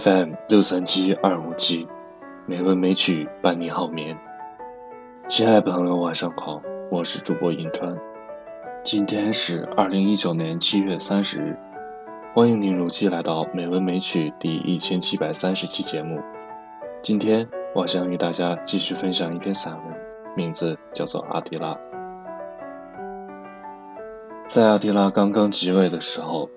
FM 六三七二五七，美文美曲伴你好眠。亲爱的朋友，晚上好，我是主播银川。今天是二零一九年七月三十日，欢迎您如期来到美文美曲第一千七百三十期节目。今天我想与大家继续分享一篇散文，名字叫做《阿迪拉》。在阿迪拉刚刚即位的时候，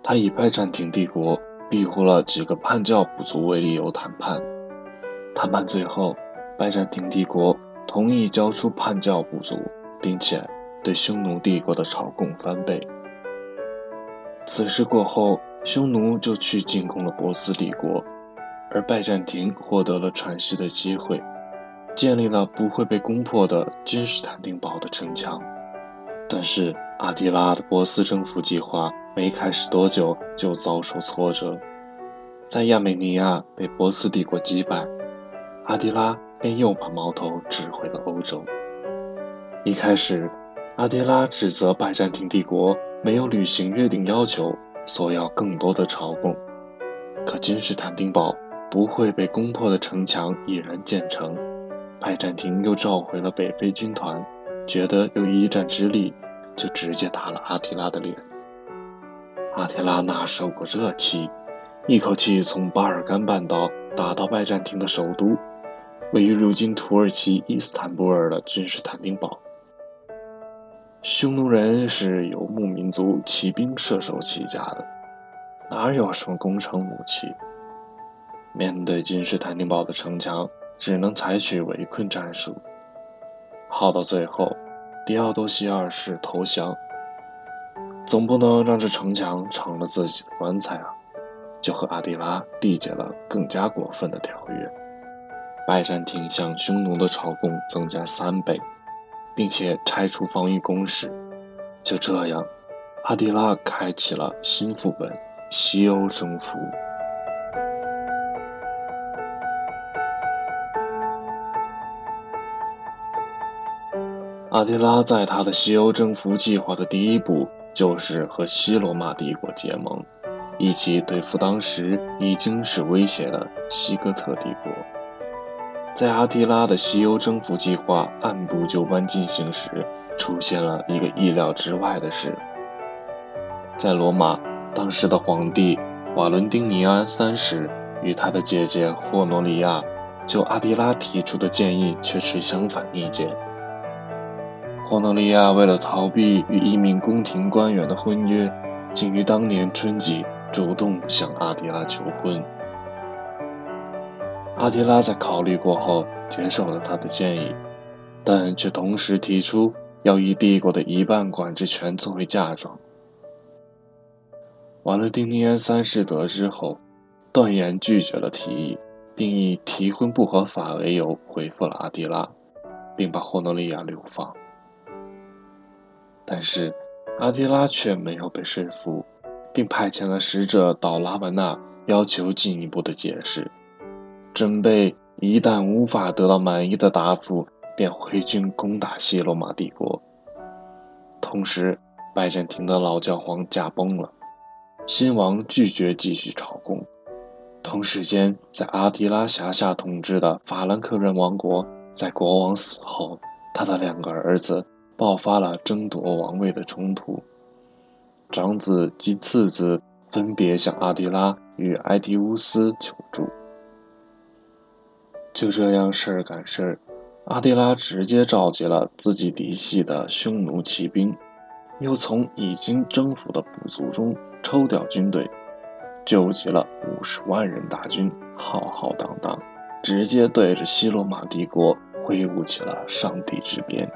他以拜占庭帝国。庇护了几个叛教部族为理由谈判，谈判最后，拜占庭帝国同意交出叛教部族，并且对匈奴帝国的朝贡翻倍。此事过后，匈奴就去进攻了波斯帝国，而拜占庭获得了喘息的机会，建立了不会被攻破的君士坦丁堡的城墙。但是，阿迪拉的波斯征服计划。没开始多久就遭受挫折，在亚美尼亚被波斯帝国击败，阿迪拉便又把矛头指回了欧洲。一开始，阿迪拉指责拜占庭帝国没有履行约定要求，索要更多的朝贡。可君士坦丁堡不会被攻破的城墙已然建成，拜占庭又召回了北非军团，觉得有一战之力，就直接打了阿提拉的脸。阿提拉哪受过这气，一口气从巴尔干半岛打到拜占庭的首都，位于如今土耳其伊斯坦布尔的君士坦丁堡。匈奴人是游牧民族，骑兵射手起家的，哪有什么攻城武器？面对君士坦丁堡的城墙，只能采取围困战术。耗到最后，狄奥多西二世投降。总不能让这城墙成了自己的棺材啊！就和阿迪拉缔结了更加过分的条约，拜占庭向匈奴的朝贡增加三倍，并且拆除防御工事。就这样，阿迪拉开启了新副本——西欧征服。阿迪拉在他的西欧征服计划的第一步。就是和西罗马帝国结盟，一起对付当时已经是威胁的西哥特帝国。在阿提拉的西欧征服计划按部就班进行时，出现了一个意料之外的事。在罗马，当时的皇帝瓦伦丁尼安三世与他的姐姐霍诺利亚就阿提拉提出的建议却持相反意见。霍诺利亚为了逃避与一名宫廷官员的婚约，竟于当年春季主动向阿迪拉求婚。阿迪拉在考虑过后接受了他的建议，但却同时提出要以帝国的一半管制权作为嫁妆。瓦勒丁尼安三世得知后，断言拒绝了提议，并以提婚不合法为由回复了阿迪拉，并把霍诺利亚流放。但是，阿提拉却没有被说服，并派遣了使者到拉文纳，要求进一步的解释，准备一旦无法得到满意的答复，便回军攻打西罗马帝国。同时，拜占庭的老教皇驾崩了，新王拒绝继续朝贡。同时间，在阿提拉辖下统治的法兰克人王国，在国王死后，他的两个儿子。爆发了争夺王位的冲突，长子及次子分别向阿迪拉与埃迪乌斯求助。就这样，事儿赶事儿，阿迪拉直接召集了自己嫡系的匈奴骑兵，又从已经征服的部族中抽调军队，纠集了五十万人大军，浩浩荡荡，直接对着西罗马帝国挥舞起了上帝之鞭。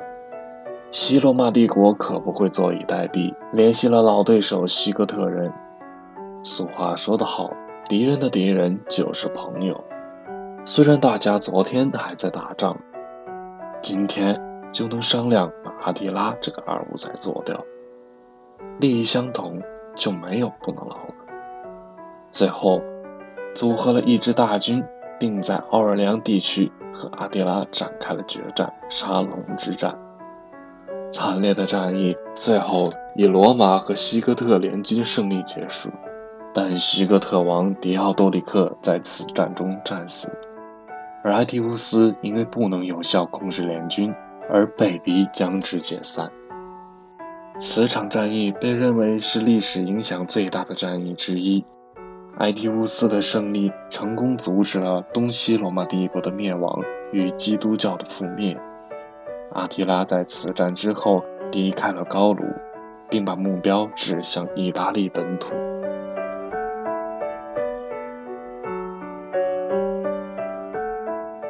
西罗马帝国可不会坐以待毙，联系了老对手西哥特人。俗话说得好，敌人的敌人就是朋友。虽然大家昨天还在打仗，今天就能商量把阿迪拉这个二五仔做掉。利益相同，就没有不能捞的。最后，组合了一支大军，并在奥尔良地区和阿迪拉展开了决战——沙龙之战。惨烈的战役最后以罗马和西哥特联军胜利结束。但西哥特王迪奥多里克在此战中战死，而埃提乌斯因为不能有效控制联军，而被逼将之解散。此场战役被认为是历史影响最大的战役之一。埃提乌斯的胜利成功阻止了东西罗马帝国的灭亡与基督教的覆灭。阿提拉在此战之后离开了高卢，并把目标指向意大利本土。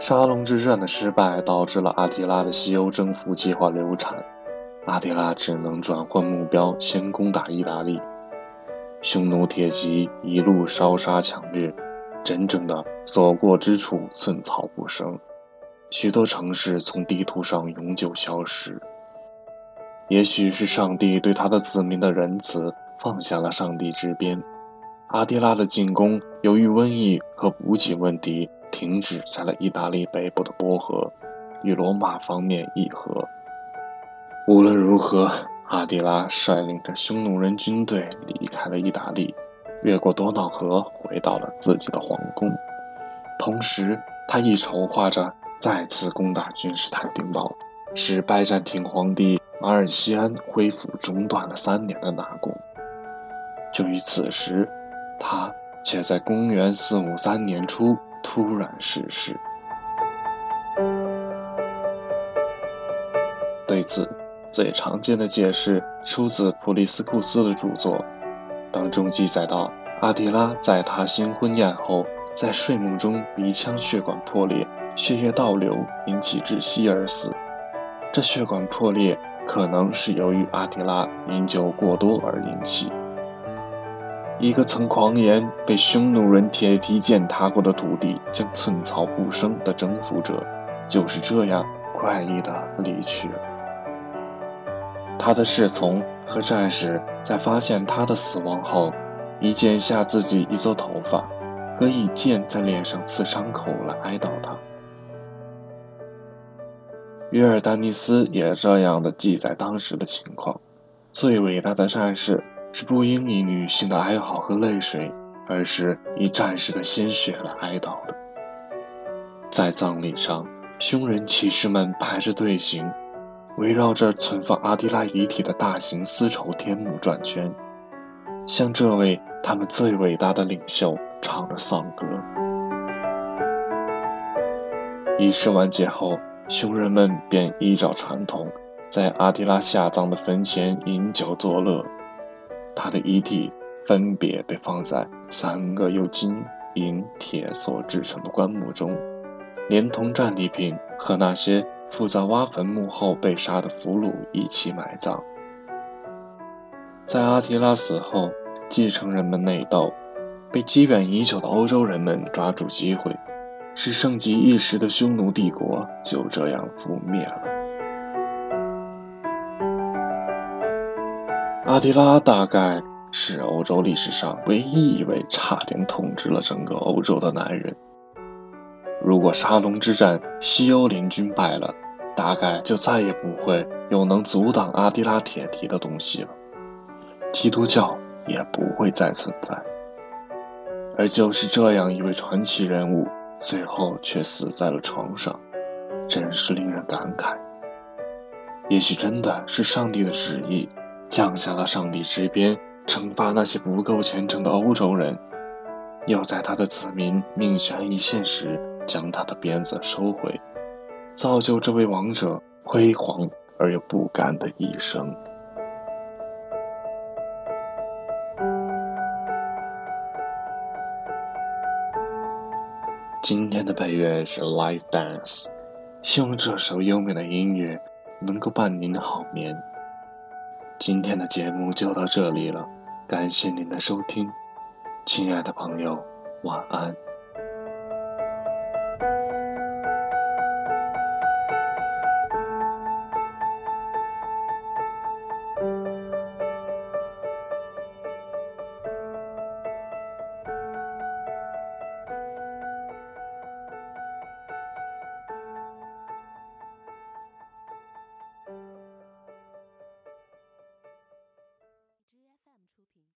沙龙之战的失败导致了阿提拉的西欧征服计划流产，阿提拉只能转换目标，先攻打意大利。匈奴铁骑一路烧杀抢掠，真正的所过之处寸草不生，许多城市从地图上永久消失。也许是上帝对他的子民的仁慈，放下了上帝之鞭，阿提拉的进攻由于瘟疫和补给问题停止在了意大利北部的波河，与罗马方面议和。无论如何。阿迪拉率领着匈奴人军队离开了意大利，越过多瑙河，回到了自己的皇宫。同时，他亦筹划着再次攻打君士坦丁堡，使拜占庭皇帝马尔西安恢复中断了三年的纳贡。就于此时，他却在公元453年初突然逝世。对此。最常见的解释出自普利斯库斯的著作，当中记载到，阿提拉在他新婚宴后，在睡梦中鼻腔血管破裂，血液倒流，引起窒息而死。这血管破裂可能是由于阿提拉饮酒过多而引起。一个曾狂言被匈奴人铁蹄践踏过的土地将寸草不生的征服者，就是这样怪异的离去了。他的侍从和战士在发现他的死亡后，以剪下自己一撮头发，和以剑在脸上刺伤口来哀悼他。约尔丹尼斯也这样的记载当时的情况：最伟大的战士是不应以女性的哀嚎和泪水，而是以战士的鲜血来哀悼的。在葬礼上，匈人骑士们排着队形。围绕着存放阿迪拉遗体的大型丝绸天幕转圈，向这位他们最伟大的领袖唱着丧歌。仪式完结后，匈人们便依照传统，在阿迪拉下葬的坟前饮酒作乐。他的遗体分别被放在三个由金、银、铁所制成的棺木中，连同战利品和那些。负责挖坟墓后被杀的俘虏一起埋葬。在阿提拉死后，继承人们内斗，被积怨已久的欧洲人们抓住机会，是盛极一时的匈奴帝国就这样覆灭了。阿提拉大概是欧洲历史上唯一一位差点统治了整个欧洲的男人。如果沙龙之战西欧联军败了，大概就再也不会有能阻挡阿迪拉铁蹄的东西了，基督教也不会再存在。而就是这样一位传奇人物，最后却死在了床上，真是令人感慨。也许真的是上帝的旨意，降下了上帝之鞭，惩罚那些不够虔诚的欧洲人，又在他的子民命悬一线时。将他的鞭子收回，造就这位王者辉煌而又不甘的一生。今天的配乐是《Life Dance》，希望这首优美的音乐能够伴您好眠。今天的节目就到这里了，感谢您的收听，亲爱的朋友，晚安。